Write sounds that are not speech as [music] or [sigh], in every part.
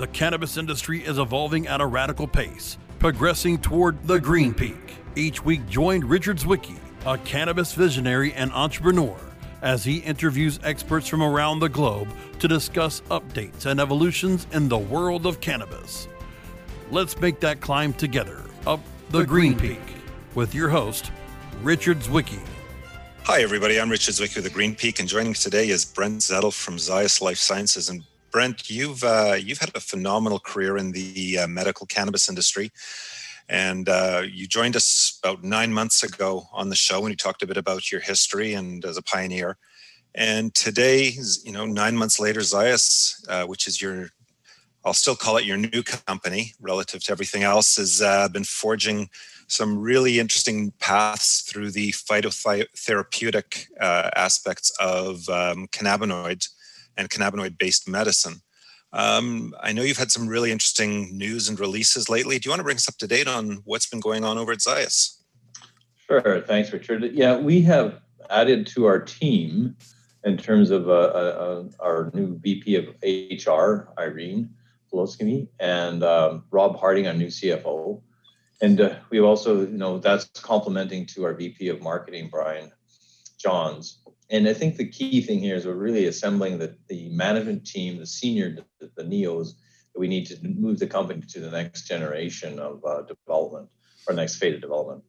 the cannabis industry is evolving at a radical pace, progressing toward the green peak. Each week, join Richard Zwicky, a cannabis visionary and entrepreneur, as he interviews experts from around the globe to discuss updates and evolutions in the world of cannabis. Let's make that climb together up the, the green, green peak. peak with your host, Richard Zwicky. Hi, everybody. I'm Richard Zwicky with the Green Peak, and joining us today is Brent Zettl from ZYUS Life Sciences. And Brent, you've uh, you've had a phenomenal career in the uh, medical cannabis industry, and uh, you joined us about nine months ago on the show, and you talked a bit about your history and as a pioneer. And today, you know, nine months later, ZYUS, uh, which is your I'll still call it your new company relative to everything else, has uh, been forging some really interesting paths through the phytotherapeutic uh, aspects of um, cannabinoids and cannabinoid based medicine. Um, I know you've had some really interesting news and releases lately. Do you want to bring us up to date on what's been going on over at ZYUS? Sure. Thanks, Richard. Yeah, we have added to our team in terms of uh, uh, uh our new VP of HR, Irene Poloskimi, and um, Rob Harding, our new CFO. And uh, we also, you know, that's complementing to our VP of Marketing, Brian Johns. And I think the key thing here is we're really assembling the, the management team, the senior, the, the NEOs, that we need to move the company to the next generation of uh, development or next phase of development.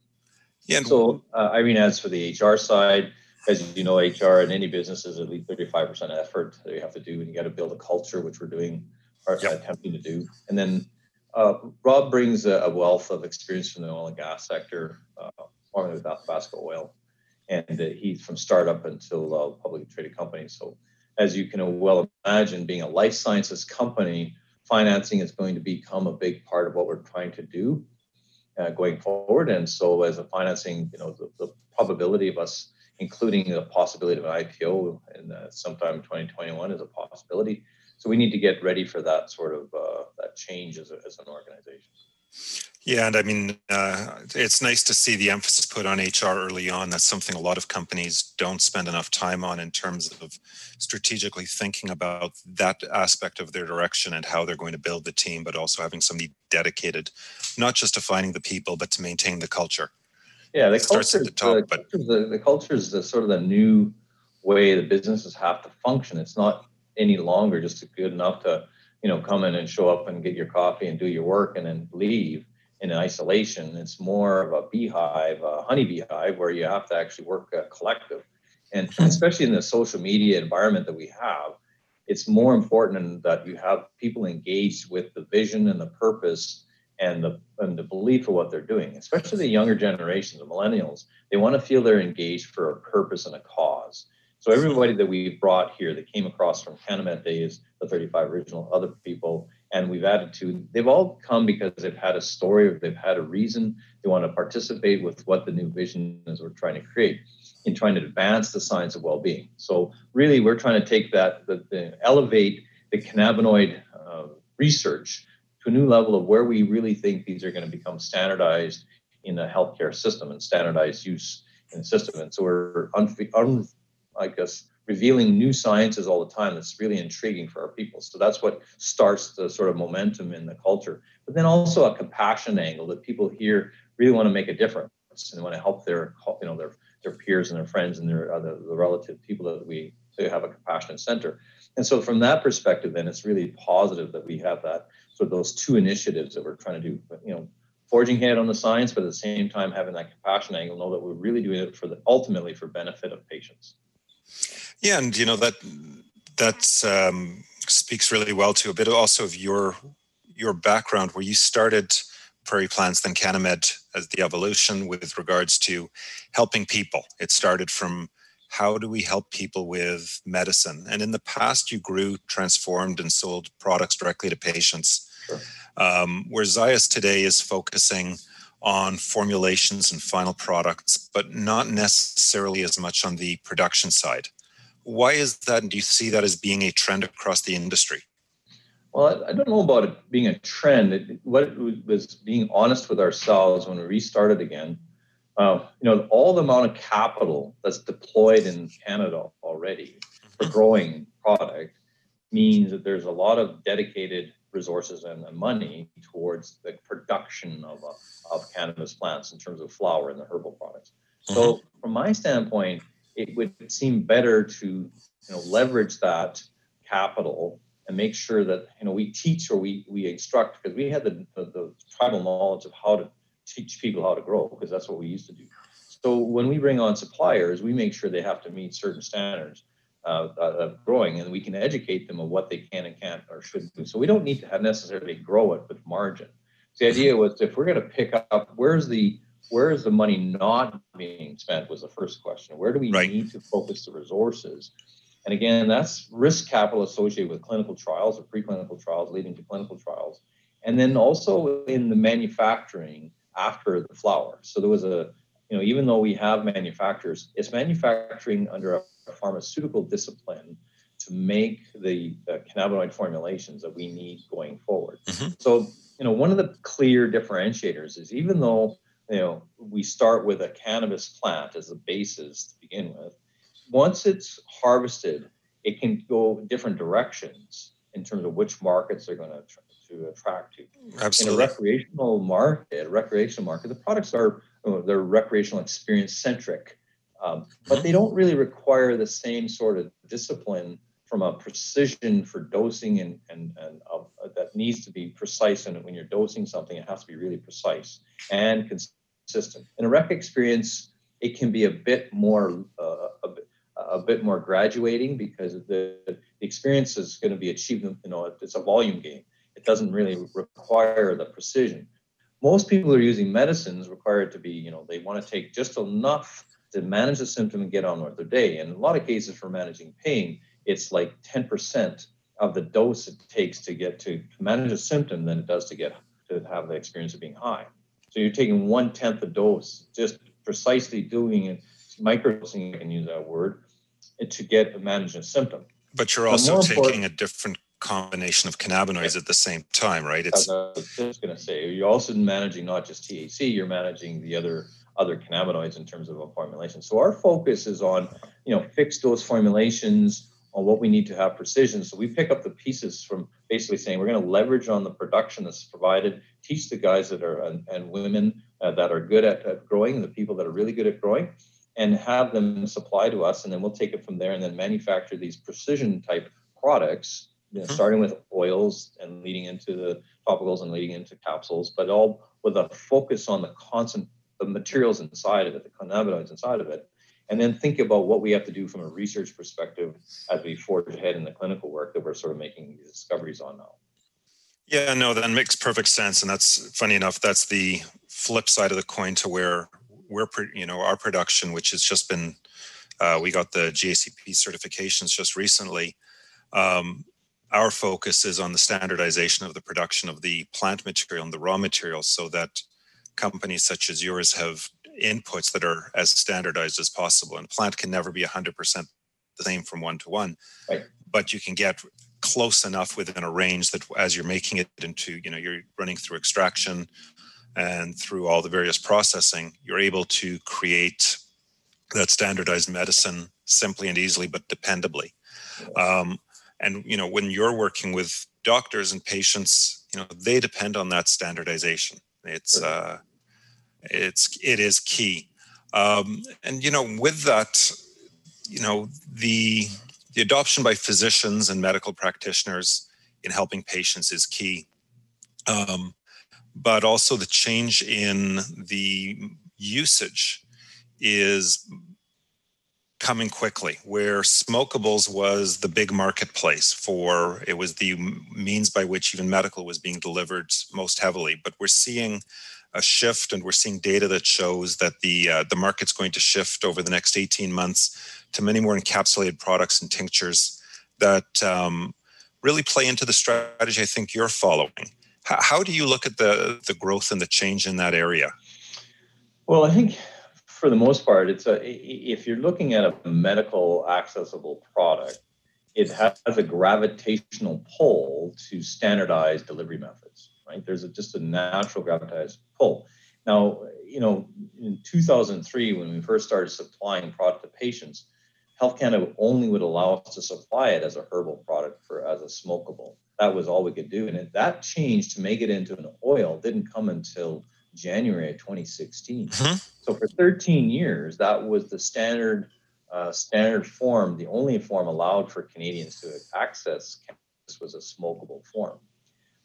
Yeah. And So, uh, Irene adds for the HR side. As you know, HR in any business is at least 35% effort that you have to do, and you got to build a culture, which we're doing, or yep. attempting to do. And then uh, Rob brings a, a, wealth of experience from the oil and gas sector, uh, formerly with Athabasca Oil, and he's from startup until uh, publicly traded company. So, as you can well imagine, being a life sciences company, financing is going to become a big part of what we're trying to do uh, going forward. And so, as a financing, you know, the, the, probability of us including the possibility of an IPO in uh, sometime in 2021 is a possibility. So we need to get ready for that sort of uh, that change as, a, as an organization. Yeah, and I mean, uh, it's nice to see the emphasis put on HR early on. That's something a lot of companies don't spend enough time on in terms of strategically thinking about that aspect of their direction and how they're going to build the team, but also having somebody dedicated, not just to finding the people, but to maintain the culture. Yeah, the culture at the top, the, but the, the culture is the sort of the new way the businesses have to function. It's not any longer just good enough to you know come in and show up and get your coffee and do your work and then leave in isolation. It's more of a beehive, a honey beehive, where you have to actually work a collective. And hmm. especially in the social media environment that we have, it's more important that you have people engaged with the vision and the purpose and the and the belief of what they're doing. Especially the younger generations, the millennials, they want to feel they're engaged for a purpose and a cause. So everybody that we've brought here that came across from CanniMed days, the 35 original other people, and we've added to, they've all come because they've had a story or they've had a reason. They want to participate with what the new vision is we're trying to create in trying to advance the science of well-being. So really, we're trying to take that, the, the elevate the cannabinoid uh, research to a new level of where we really think these are going to become standardized in the healthcare system and standardized use in the system. And so we're un, un, I guess, revealing new sciences all the time that's really intriguing for our people. So that's what starts the sort of momentum in the culture. But then also a compassion angle that people here really want to make a difference and want to help their, you know, their their peers and their friends and their uh, other the relative people that we to have a compassionate center. And so from that perspective, then it's really positive that we have that of those two initiatives that we're trying to do. You know, forging ahead on the science, but at the same time having that compassion angle, know that we're really doing it for the ultimately for benefit of patients. Yeah, and you know that that um, speaks really well to a bit also of your your background, where you started Prairie Plants, then CanniMed as the evolution with regards to helping people. It started from how do we help people with medicine, and in the past you grew, transformed, and sold products directly to patients. Sure. Um, where ZYUS today is focusing on formulations and final products, but not necessarily as much on the production side. Why is that? And do you see that as being a trend across the industry? Well, I don't know about it being a trend. It, what it was being honest with ourselves when we restarted again. Uh, you know, all the amount of capital that's deployed in Canada already for mm-hmm. growing product means that there's a lot of dedicated resources and money towards the production of, uh, of cannabis plants in terms of flower and the herbal products. Mm-hmm. So, from my standpoint, it would seem better to you know leverage that capital and make sure that you know we teach or we we instruct because we had the, the, the tribal knowledge of how to teach people how to grow because that's what we used to do. So when we bring on suppliers, we make sure they have to meet certain standards uh, of growing, and we can educate them on what they can and can't or should do. So we don't need to have necessarily grow it with margin. The idea was if we're going to pick up where's the where is the money not being spent was the first question. Where do we right. need to focus the resources? And again, that's risk capital associated with clinical trials or preclinical trials leading to clinical trials. And then also in the manufacturing after the flower. So there was a, you know, even though we have manufacturers, it's manufacturing under a, pharmaceutical discipline to make the uh, cannabinoid formulations that we need going forward. Mm-hmm. So, you know, one of the clear differentiators is even though you know, we start with a cannabis plant as a basis to begin with. Once it's harvested, it can go different directions in terms of which markets they're going to, to attract to. Absolutely. In a recreational market, a recreational market, the products are they're recreational experience centric, um, but they don't really require the same sort of discipline from a precision for dosing and, and, and uh, that needs to be precise. And when you're dosing something, it has to be really precise and consistent. In a rec experience, it can be a bit more uh, a, bit, a bit more graduating because the, the experience is going to be achieved. You know, it's a volume game. It doesn't really require the precision. Most people are using medicines require it to be, you know, they want to take just enough to manage the symptom and get on with their day. And in a lot of cases for managing pain, it's like 10% of the dose it takes to get to manage a symptom than it does to get to have the experience of being high. So you're taking one tenth the dose, just precisely doing it, microdosing, I can use that word, to get a manage a symptom. But you're also taking a different combination of cannabinoids at the same time, right? It's I was just going to say you're also managing not just THC, you're managing the other other cannabinoids in terms of a formulation. So our focus is on you know fixed dose formulations on what we need to have precision. So we pick up the pieces from basically saying we're going to leverage on the production that's provided, teach the guys that are and, and women uh, that are good at, at growing, the people that are really good at growing, and have them supply to us, and then we'll take it from there and then manufacture these precision type products. You know, mm-hmm. starting with oils and leading into the topicals and leading into capsules, but all with a focus on the constant the materials inside of it, the cannabinoids inside of it, and then think about what we have to do from a research perspective as we forge ahead in the clinical work that we're sort of making these discoveries on now. Yeah, no, that makes perfect sense, and that's funny enough. That's the flip side of the coin to where we're, you know, our production, which has just been, uh, we got the GACP certifications just recently. Um, our focus is on the standardization of the production of the plant material and the raw materials, so that companies such as yours have inputs that are as standardized as possible. And plant can never be 100% the same from one to one, right. but you can get close enough within a range that as you're making it into, you know, you're running through extraction and through all the various processing, you're able to create that standardized medicine simply and easily, but dependably. Um, and you know, when you're working with doctors and patients, you know, they depend on that standardization. It's uh, it's it is key. Um, and you know with that you know the the adoption by physicians and medical practitioners in helping patients is key. Um, but also the change in the usage is coming quickly where smokables was the big marketplace for it was the means by which even medical was being delivered most heavily. But we're seeing a shift, and we're seeing data that shows that the uh, the market's going to shift over the next 18 months to many more encapsulated products and tinctures that um, really play into the strategy I think you're following. How, how do you look at the the growth and the change in that area? Well, I think for the most part, it's a if you're looking at a medical accessible product, it has a gravitational pull to standardized delivery methods right? There's a, just a natural gravitational pull. Now, you know, in 2003, when we first started supplying product to patients, Health Canada only would allow us to supply it as a herbal product for as a smokable. That was all we could do. And it, that change to make it into an oil didn't come until January of 2016. Mm-hmm. So for 13 years, that was the standard uh, standard form, the only form allowed for Canadians to access cannabis was a smokable form.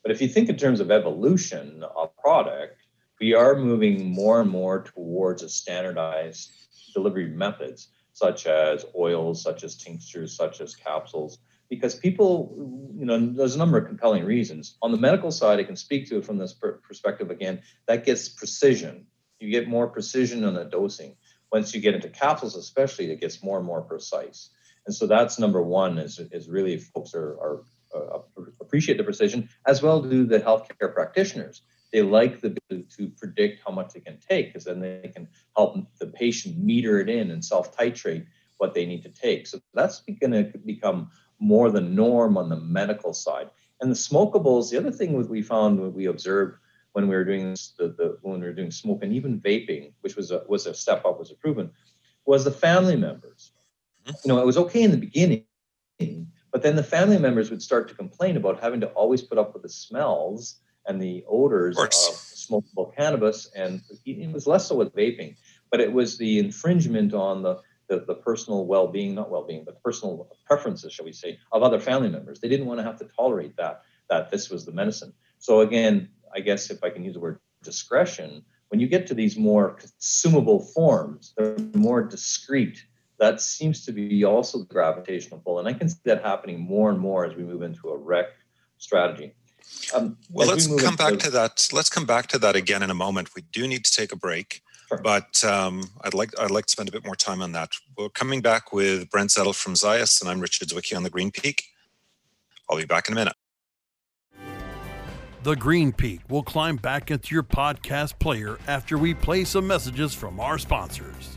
But if you think in terms of evolution of product, we are moving more and more towards a standardized delivery methods, such as oils, such as tinctures, such as capsules, because people, you know, there's a number of compelling reasons. On the medical side, I can speak to it from this perspective again, that gets precision. You get more precision on the dosing. Once you get into capsules, especially, it gets more and more precise. And so that's number one is, is really folks are, are uh, appreciate the precision, as well do the healthcare practitioners. They like the to predict how much they can take because then they can help the patient meter it in and self titrate what they need to take. So that's going to become more the norm on the medical side. And the smokables, the other thing that we found, what we observed when we were doing this, the, the, when we were doing smoke and even vaping, which was a, was a step up, was a proven, was the family members. Mm-hmm. You know, it was okay in the beginning, but then the family members would start to complain about having to always put up with the smells and the odors of, of smokable cannabis. And it was less so with vaping, but it was the infringement on the the, the personal well-being, not well-being, but personal preferences, shall we say, of other family members. They didn't want to have to tolerate that, that this was the medicine. So again, I guess if I can use the word discretion, when you get to these more consumable forms, they're more discreet. That seems to be also the gravitational pull. And I can see that happening more and more as we move into a rec strategy. Um, well, let's we come back to that. Let's come back to that again in a moment. We do need to take a break. Sure. But um, I'd like I'd like to spend a bit more time on that. We're coming back with Brent Zettl from ZYUS, and I'm Richard Zwicky on the Green Peak. I'll be back in a minute. The Green Peak will climb back into your podcast player after we play some messages from our sponsors.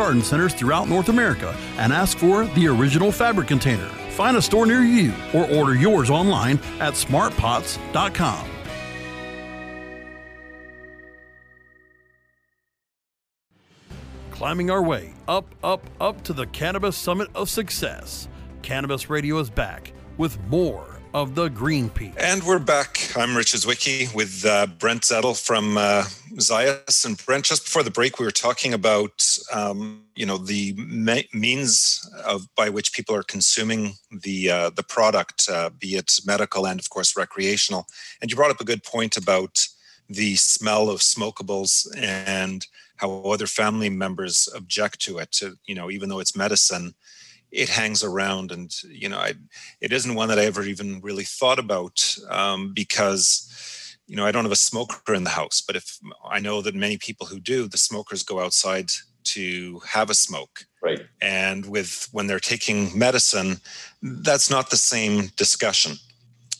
garden centers throughout North America and ask for the original fabric container. Find a store near you or order yours online at smartpots.com. Climbing our way up, up, up to the Cannabis Summit of Success. Cannabis Radio is back with more of the Green Peak. And we're back. I'm Richard Zwicky with uh, Brent Zettl from uh, ZYUS. And Brent, just before the break, we were talking about, um, you know, the me- means of by which people are consuming the uh, the product, uh, be it medical and, of course, recreational. And you brought up a good point about the smell of smokables and how other family members object to it. To, you know, even though it's medicine, it hangs around and you know I, it isn't one that i ever even really thought about um, because you know i don't have a smoker in the house but if i know that many people who do the smokers go outside to have a smoke. Right. And with when they're taking medicine that's not the same discussion.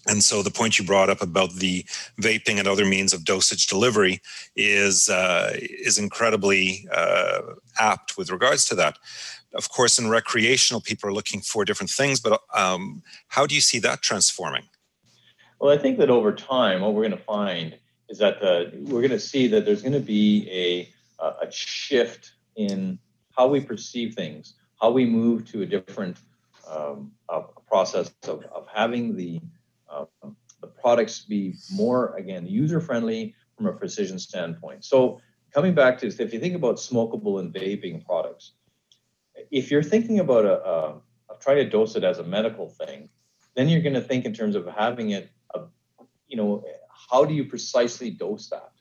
And so the point you brought up about the vaping and other means of dosage delivery is uh, is incredibly uh, apt with regards to that. Of course, in recreational, people are looking for different things, but um, how do you see that transforming? Well, I think that over time, what we're going to find is that we're going to see that there's going to be a, a shift in how we perceive things, how we move to a different um, a process of, of having the uh, the products be more again user friendly from a precision standpoint. So coming back to if you think about smokable and vaping products, if you're thinking about a, a, a try to dose it as a medical thing, then you're going to think in terms of having it, a, you know, how do you precisely dose that?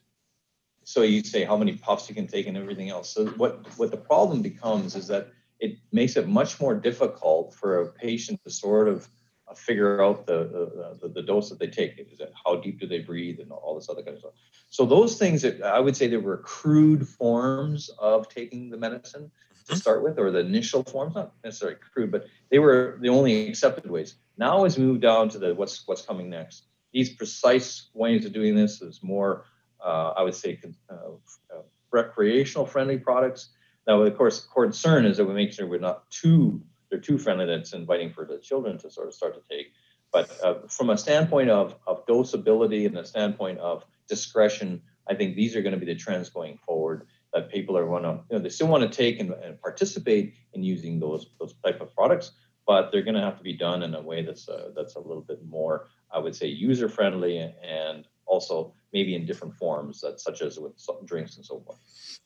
So you say how many puffs you can take and everything else. So what what the problem becomes is that it makes it much more difficult for a patient to sort of uh, figure out the, the, the dose that they take. Is it how deep do they breathe and all this other kind of stuff. So those things that I would say there were crude forms of taking the medicine to start with, or the initial forms, not necessarily crude, but they were the only accepted ways. Now as we move down to the what's what's coming next. These precise ways of doing this is more, uh, I would say, uh, uh, recreational friendly products. Now, of course, concern is that we make sure we're not too they're too friendly that it's inviting for the children to sort of start to take. But uh, from a standpoint of, of dosability and a standpoint of discretion, I think these are going to be the trends going forward that people are going to, you know, they still want to take and, and participate in using those those type of products, but they're going to have to be done in a way that's uh, that's a little bit more, I would say, user friendly and also maybe in different forms, that such as with drinks and so forth.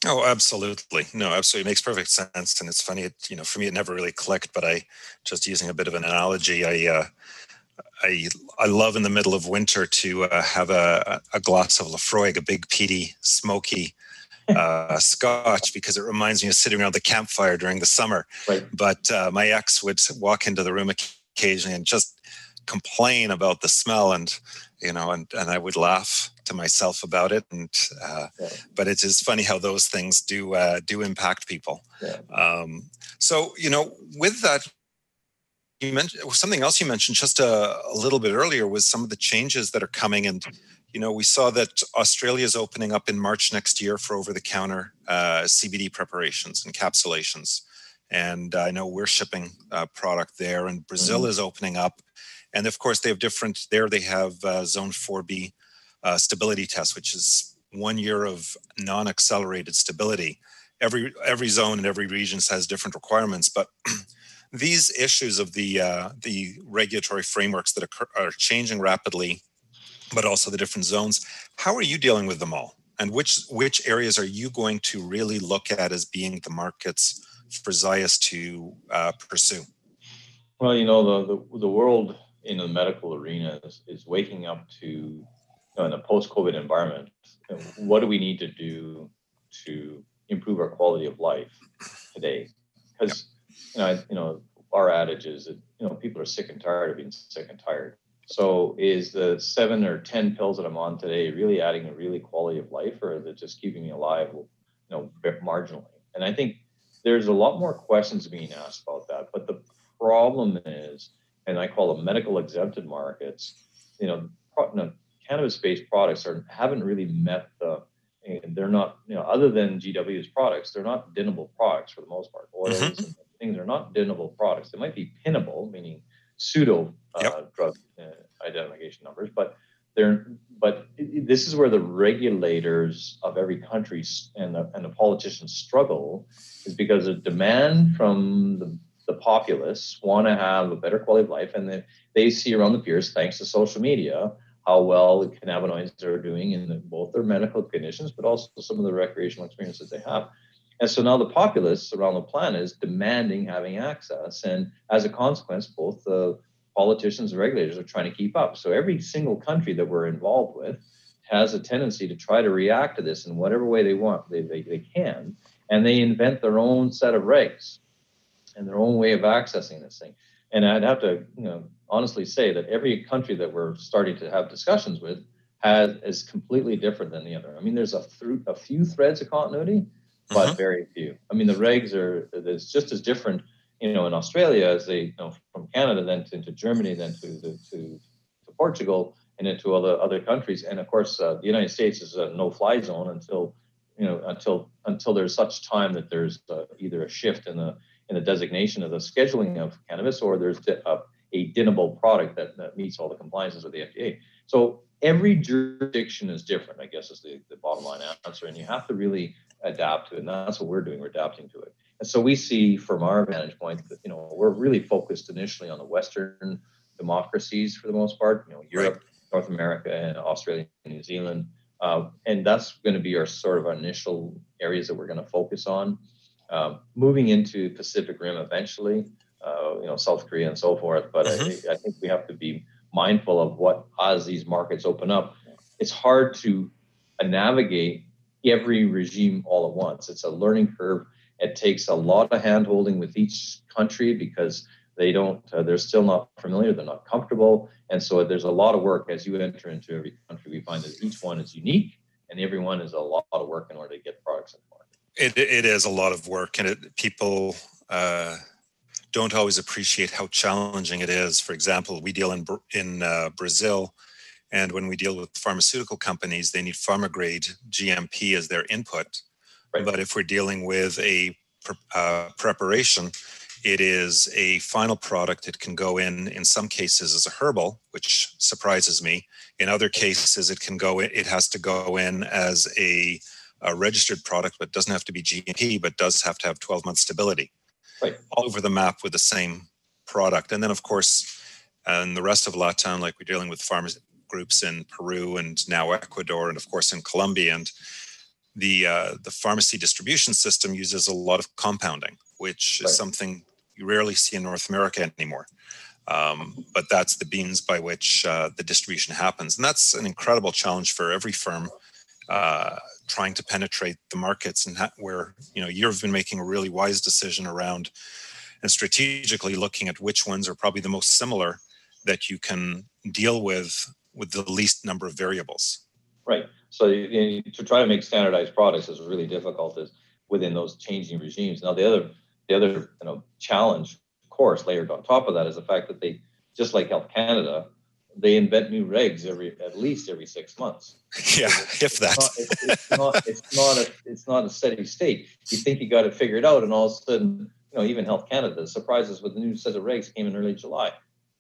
Oh, absolutely. No, absolutely. It makes perfect sense. And it's funny, it, you know, for me, it never really clicked, but I just using a bit of an analogy, I, uh, I, I love in the middle of winter to uh, have a, a glass of Laphroaig, a big peaty, smoky [laughs] uh, scotch, because it reminds me of sitting around the campfire during the summer. Right. But uh, my ex would walk into the room occasionally and just complain about the smell and you know and and i would laugh to myself about it and uh, yeah. but it is funny how those things do uh, do impact people yeah. um, so you know with that you mentioned something else you mentioned just a, a, little bit earlier was some of the changes that are coming and you know we saw that australia is opening up in march next year for over the counter uh, cbd preparations and encapsulations and i know we're shipping uh, product there and brazil mm-hmm. is opening up and of course, they have different, there they have uh, zone 4B uh, stability test, which is one year of non accelerated stability. Every, every zone and every region has different requirements, but [clears throat] these issues of the, uh, the regulatory frameworks that occur, are changing rapidly, but also the different zones, how are you dealing with them all? And which, which areas are you going to really look at as being the markets for ZYUS to uh, pursue? Well, you know, the, the, the world in the medical arena is, is waking up to you know, in a post-COVID environment. What do we need to do to improve our quality of life today? Because you know, you know, our adage is that you know people are sick and tired of being sick and tired. So is the seven or ten pills that I'm on today really adding a really quality of life, or is it just keeping me alive, you know, marginally? And I think there's a lot more questions being asked about that. But the problem is and I call them medical exempted markets, you know, you know cannabis-based products are haven't really met the they're not you know other than GW's products they're not dinnable products for the most part oils mm-hmm. and things are not dinnable products they might be pinnable meaning pseudo uh, yep. drug uh, identification numbers but they're but this is where the regulators of every country and the, and the politicians struggle is because of demand from the the populace want to have a better quality of life, and they, they see around the peers, thanks to social media, how well the cannabinoids are doing in the, both their medical conditions, but also some of the recreational experiences they have. And so now the populace around the planet is demanding having access, and as a consequence, both the politicians and regulators are trying to keep up. So every single country that we're involved with has a tendency to try to react to this in whatever way they want, they, they, they can, and they invent their own set of regs and their own way of accessing this thing. And I'd have to, you know, honestly say that every country that we're starting to have discussions with has is completely different than the other. I mean, there's a, th- a few threads of continuity, but uh-huh. very few. I mean, the regs are it's just as different, you know, in Australia as they, you know, from Canada then to, to Germany, then to, to, to Portugal, and into other other countries. And of course, uh, the United States is a no-fly zone until you know until until there's such time that there's uh, either a shift in the in the designation of the scheduling of cannabis or there's a, a dinnable product that, that meets all the compliances of the FDA. So every jurisdiction is different, I guess is the, the bottom line answer. And you have to really adapt to it. And that's what we're doing. We're adapting to it. And so we see from our vantage point that, you know, we're really focused initially on the Western democracies for the most part, you know, Europe, right. North America, and Australia, and New Zealand. Uh, and that's going to be our sort of our initial areas that we're going to focus on. Um, moving into Pacific Rim eventually, uh, you know, South Korea and so forth. But mm-hmm. I, I, think we have to be mindful of what as these markets open up. It's hard to uh, navigate every regime all at once. It's a learning curve. It takes a lot of handholding with each country because they don't uh, they're still not familiar they're not comfortable and so there's a lot of work as you enter into every country we find that each one is unique and every one is a lot of work in order to get products in the market it, it is a lot of work and it, people uh, don't always appreciate how challenging it is for example we deal in in uh, brazil and when we deal with pharmaceutical companies they need pharma grade gmp as their input right. but if we're dealing with a uh, preparation it is a final product. It can go in, in some cases, as a herbal, which surprises me. In other cases, it can go in, it has to go in as a, a registered product, but doesn't have to be GMP, but does have to have 12 month stability. Right. All over the map with the same product. And then, of course, and the rest of Latin, like we're dealing with farm groups in Peru and now Ecuador, and of course in Colombia. And the uh, the pharmacy distribution system uses a lot of compounding, which right. is something you rarely see in North America anymore. Um, but that's the beans by which uh, the distribution happens. And that's an incredible challenge for every firm uh, trying to penetrate the markets and ha- where, you know, you've been making a really wise decision around and strategically looking at which ones are probably the most similar that you can deal with with the least number of variables. Right. So you, to try to make standardized products is really difficult is within those changing regimes. Now the other the other you know challenge, of course, layered on top of that is the fact that they, just like Health Canada, they invent new regs every at least every six months. [laughs] Yeah, if that. It's not, it's, not, it's not a it's not a steady state. You think you got it figured out, and all of a sudden, you know, even Health Canada surprises with the new set of regs came in early July.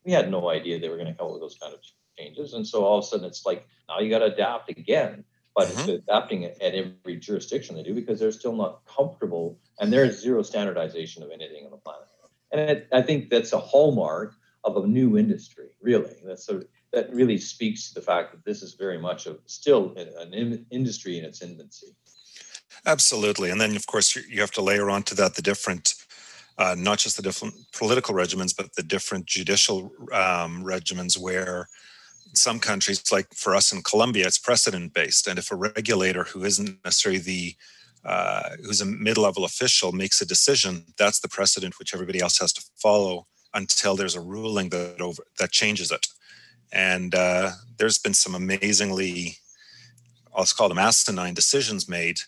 We had no idea they were going to come up with those kind of changes, and so all of a sudden, it's like now you got to adapt again but mm-hmm. it's adapting it at every jurisdiction they do because they're still not comfortable and there is zero standardization of anything on the planet. And it, I think that's a hallmark of a new industry, really. That's a, that really speaks to the fact that this is very much a, still an in, industry in its infancy. Absolutely. And then, of course, you have to layer onto that the different, uh, not just the different political regimens, but the different judicial um, regimens where some countries, like for us in Colombia, it's precedent based. And if a regulator who isn't necessarily the uh, who's a mid-level official makes a decision, that's the precedent which everybody else has to follow until there's a ruling that over that changes it. And uh, there's been some amazingly, let's call them asinine decisions made,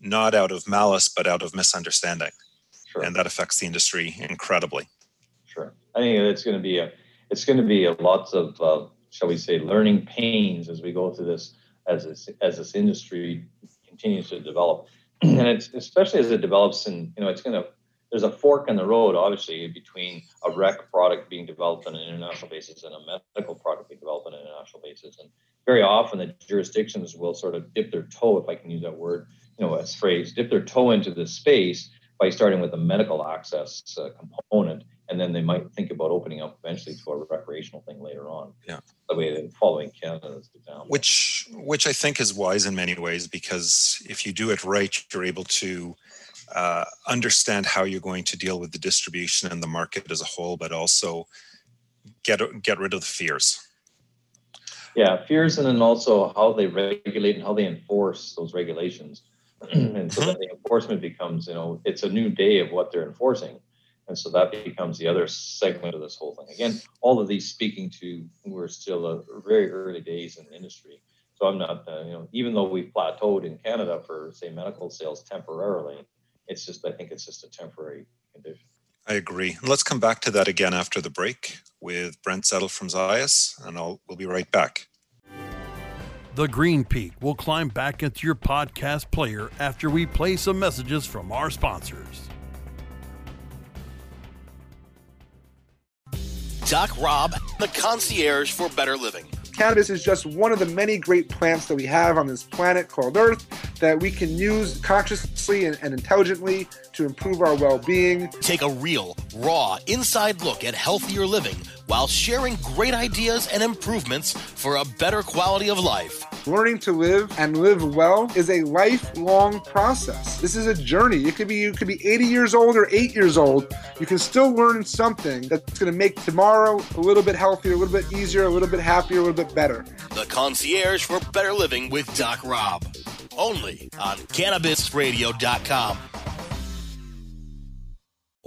not out of malice but out of misunderstanding, sure. and that affects the industry incredibly. Sure, I think it's going to be a it's going to be a lots of uh, shall we say, learning pains as we go through this as this, as this industry continues to develop, [clears throat] and it's especially as it develops, and you know, it's going to there's a fork in the road, obviously, between a rec product being developed on an international basis and a medical product being developed on an international basis. And very often, the jurisdictions will sort of dip their toe, if I can use that word, you know, as phrase, dip their toe into this space by starting with a medical access uh, component and then they might think about opening up eventually to a recreational thing later on. Yeah, the way they're following Canada's example. Which, which I think is wise in many ways because if you do it right, you're able to uh, understand how you're going to deal with the distribution and the market as a whole, but also get get rid of the fears. Yeah, fears, and then also how they regulate and how they enforce those regulations. [clears throat] and so mm-hmm. then the enforcement becomes, you know, it's a new day of what they're enforcing And so that becomes the other segment of this whole thing. Again, all of these speaking to we're still a very early days in the industry. So I'm not, uh, you know, even though we've plateaued in Canada for say medical sales temporarily, it's just I think it's just a temporary condition. I agree. Let's come back to that again after the break with Brent Zettl from ZYUS, and I'll, we'll be right back. The Green Peak will climb back into your podcast player after we play some messages from our sponsors. Doc Rob, the concierge for better living. Cannabis is just one of the many great plants that we have on this planet called Earth that we can use consciously and, and intelligently to improve our well being. Take a real, raw, inside look at healthier living while sharing great ideas and improvements for a better quality of life. Learning to live and live well is a lifelong process. This is a journey. It could be you could be 80 years old or 8 years old. You can still learn something that's going to make tomorrow a little bit healthier, a little bit easier, a little bit happier, a little bit better. The concierge for better living with Doc Rob. Only on cannabisradio.com.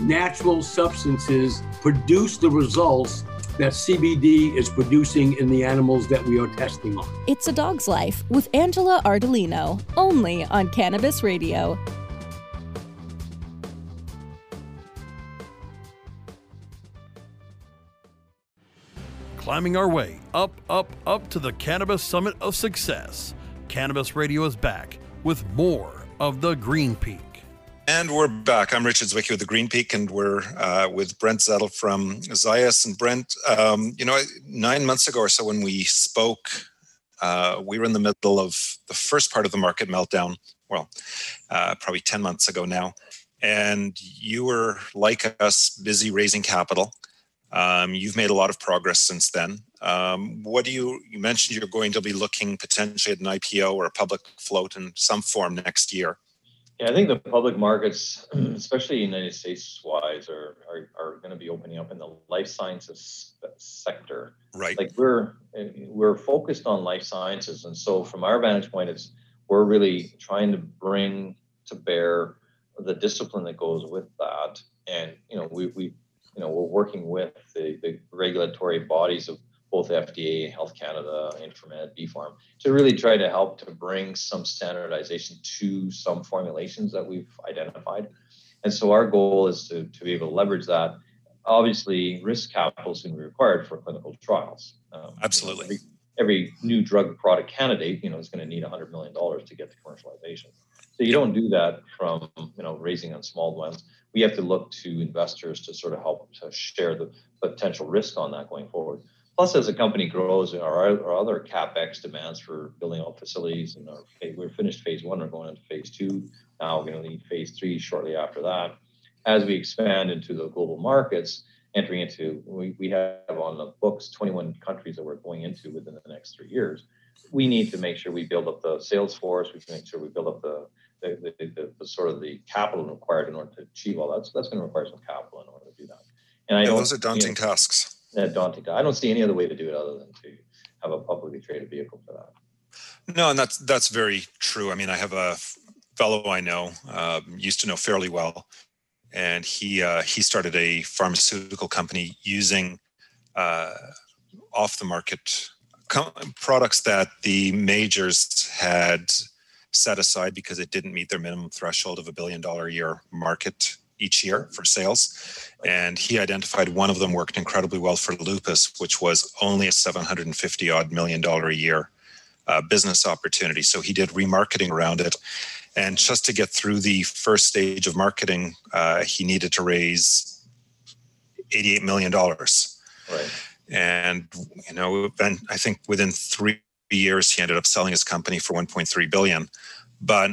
natural substances produce the results that CBD is producing in the animals that we are testing on. It's a Dog's Life with Angela Ardolino, only on Cannabis Radio. Climbing our way up, up, up to the Cannabis Summit of Success. Cannabis Radio is back with more of the Green Peak. And we're back. I'm Richard Zwicky with the Green Peak, and we're uh, with Brent Zettl from ZYUS. And Brent, um, you know, nine months ago or so when we spoke, uh, we were in the middle of the first part of the market meltdown. Well, uh, probably 10 months ago now. And you were, like us, busy raising capital. Um, you've made a lot of progress since then. Um, what do you, you mentioned you're going to be looking potentially at an IPO or a public float in some form next year. Yeah, I think the public markets, [clears throat] especially United States wise, are, are, are going to be opening up in the life sciences sector. Right. Like we're we're focused on life sciences, and so from our vantage point, it's we're really trying to bring to bear the discipline that goes with that. And you know, we we you know we're working with the, the regulatory bodies of both FDA, Health Canada, INFARMED, BfArM, to really try to help to bring some standardization to some formulations that we've identified. And so our goal is to, to be able to leverage that. Obviously, risk capital is going to be required for clinical trials. Um, Absolutely. Every, every, new drug product candidate, you know, is going to need $100 million to get to commercialization. So you don't do that from, you know, raising on small ones. We have to look to investors to sort of help to share the potential risk on that going forward. Plus, as the company grows, our, our other capex demands for building out facilities, and our, we're finished phase one, we're going into phase two. Now we're going to need phase three shortly after that. As we expand into the global markets, entering into, we, we have on the books 21 countries that we're going into within the next three years. We need to make sure we build up the sales force. We can make sure we build up the the, the, the, the sort of the capital required in order to achieve all that. So that's going to require some capital in order to do that. And I yeah, those are daunting you know, tasks that daunting. I don't see any other way to do it other than to have a publicly traded vehicle for that. No, and that's that's very true. I mean, I have a fellow I know, uh, used to know fairly well, and he uh, he started a pharmaceutical company using uh, off the market com- products that the majors had set aside because it didn't meet their minimum threshold of a billion dollar a year market each year for sales. And he identified one of them worked incredibly well for lupus, which was only a 750 odd million dollar a year uh, business opportunity. So he did remarketing around it. And just to get through the first stage of marketing, uh, he needed to raise $88 million. Right. And, you know, then I think within three years, he ended up selling his company for 1.3 billion. But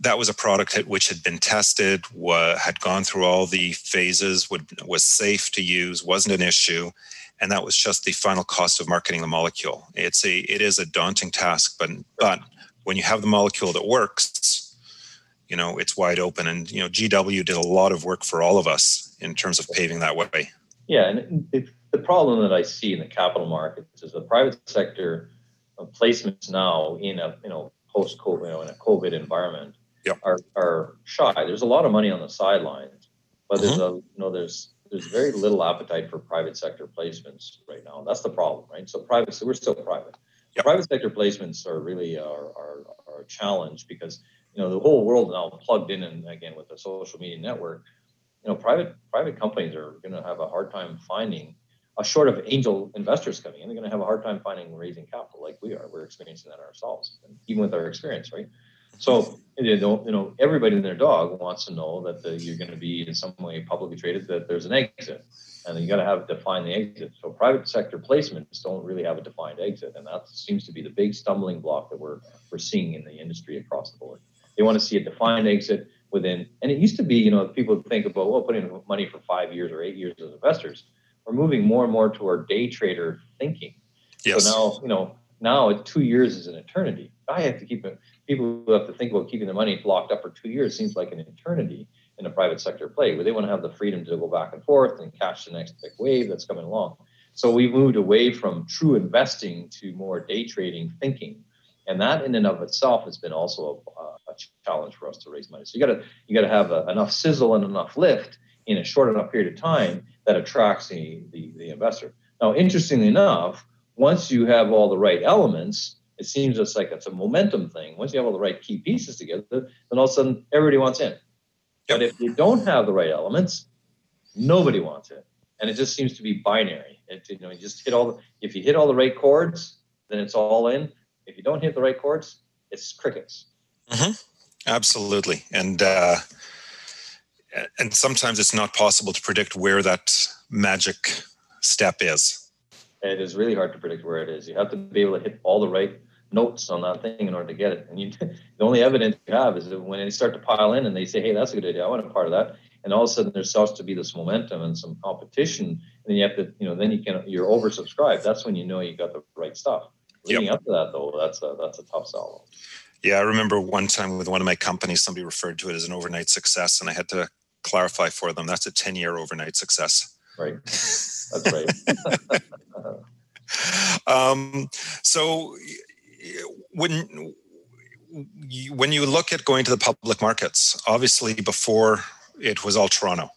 that was a product which had been tested, had gone through all the phases, would, was safe to use, wasn't an issue, and that was just the final cost of marketing the molecule. It's a it is a daunting task, but but when you have the molecule that works, you know it's wide open. And you know GW did a lot of work for all of us in terms of paving that way. Yeah, and the problem that I see in the capital markets is the private sector placements now in a you know post COVID you know, in a COVID environment yep. are are shy. There's a lot of money on the sidelines, but there's mm-hmm. a you know there's there's very little appetite for private sector placements right now. That's the problem, right? So private, so we're still private. Yep. Private sector placements are really are, are, are a challenge because you know the whole world now plugged in and again with the social media network, you know private private companies are going to have a hard time finding a short of angel investors coming in. They're going to have a hard time finding raising capital like we are. We're experiencing that ourselves, even with our experience, right? So you know, you know, everybody and their dog wants to know that the, you're going to be in some way publicly traded, that there's an exit, and you got to have define the exit. So private sector placements don't really have a defined exit, and that seems to be the big stumbling block that we're we're seeing in the industry across the board. They want to see a defined exit within, and it used to be, you know, people think about well, putting money for five years or eight years as investors. We're moving more and more toward day trader thinking. Yes. So now, you know, now two years is an eternity. I have to keep it people who have to think about keeping their money locked up for two years seems like an eternity in a private sector play where they want to have the freedom to go back and forth and catch the next big wave that's coming along. So we've moved away from true investing to more day trading thinking. And that in and of itself has been also a, a challenge for us to raise money. So you got to you got to have a, enough sizzle and enough lift in a short enough period of time that attracts the, the, the investor. Now, interestingly enough, once you have all the right elements, it seems just like it's a momentum thing. Once you have all the right key pieces together, then all of a sudden everybody wants in. Yep. But if you don't have the right elements, nobody wants it. And it just seems to be binary. It, you know, you just hit all the, if you hit all the right chords, then it's all in. If you don't hit the right chords, it's crickets. Mm-hmm. Absolutely. And, uh, and sometimes it's not possible to predict where that magic step is. It is really hard to predict where it is. You have to be able to hit all the right notes on that thing in order to get it. And you, [laughs] the only evidence you have is that when they start to pile in and they say, "Hey, that's a good idea. I want a part of that," and all of a sudden there starts to be this momentum and some competition, and then you have to, you know, then you can you're oversubscribed. That's when you know you got the right stuff. Leading yep. up to that, though, that's a that's a tough sell. Yeah, I remember one time with one of my companies, somebody referred to it as an overnight success, and I had to clarify for them that's a ten year overnight success. Right. [laughs] That's right. [laughs] um, so when you, when you look at going to the public markets, obviously before it was all Toronto.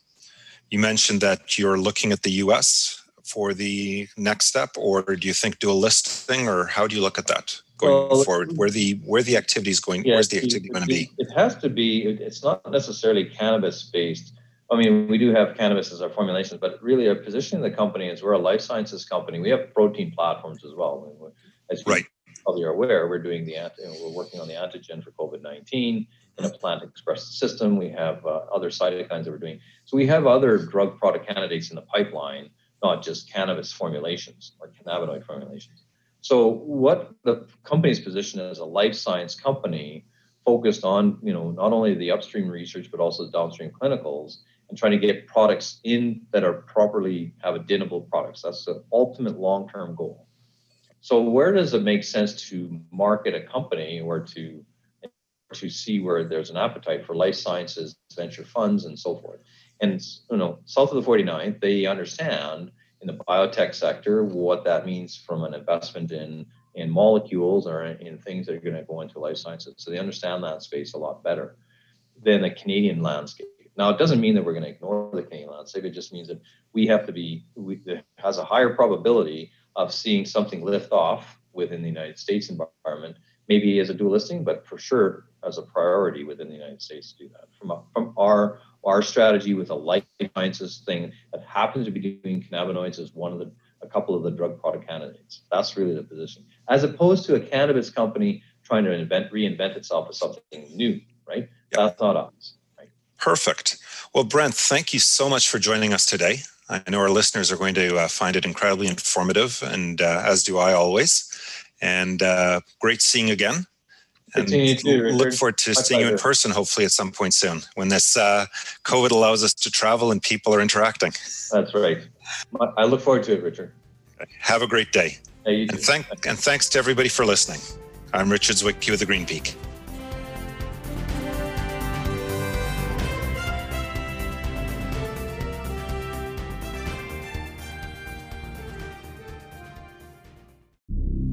You mentioned that you're looking at the U.S. for the next step, or do you think do a listing, or how do you look at that going well, forward? Where the where the activity is going? Yeah, where's the activity going to be? It has to be. It's not necessarily cannabis based. I mean, we do have cannabis as our formulations, but really our position in the company is we're a life sciences company. We have protein platforms as well. As you right probably are aware, we're doing the you we're working on the antigen for COVID-19 in a plant expressed system. We have uh, other cytokines that we're doing. So we have other drug product candidates in the pipeline, not just cannabis formulations or cannabinoid formulations. So what the company's position as a life science company focused on, you know, not only the upstream research but also the downstream clinicals and trying to get products in that are properly have identifiable products. That's the ultimate long-term goal. So where does it make sense to market a company or to to see where there's an appetite for life sciences, venture funds, and so forth? And you know, south of the 49th, they understand in the biotech sector what that means from an investment in in molecules or in things that are going to go into life sciences. So they understand that space a lot better than the Canadian landscape. Now, it doesn't mean that we're going to ignore the Canadian landscape. It just means that we have to be, we, has a higher probability of seeing something lift off within the United States environment, maybe as a dual listing, but for sure as a priority within the United States to do that. From, a, from our our strategy with a life sciences thing that happens to be doing cannabinoids as one of the a couple of the drug product candidates. That's really the position, as opposed to a cannabis company trying to invent reinvent itself as something new, right? That's not us. Perfect. Well, Brent, thank you so much for joining us today. I know our listeners are going to uh, find it incredibly informative, and uh, as do I always. And uh, great seeing you again. And look forward to seeing you in person, hopefully at some point soon, when this uh, COVID allows us to travel and people are interacting. That's right. I look forward to it, Richard. Have a great day. and, thank, and thanks to everybody for listening. I'm Richard Zwicky with the Green Peak.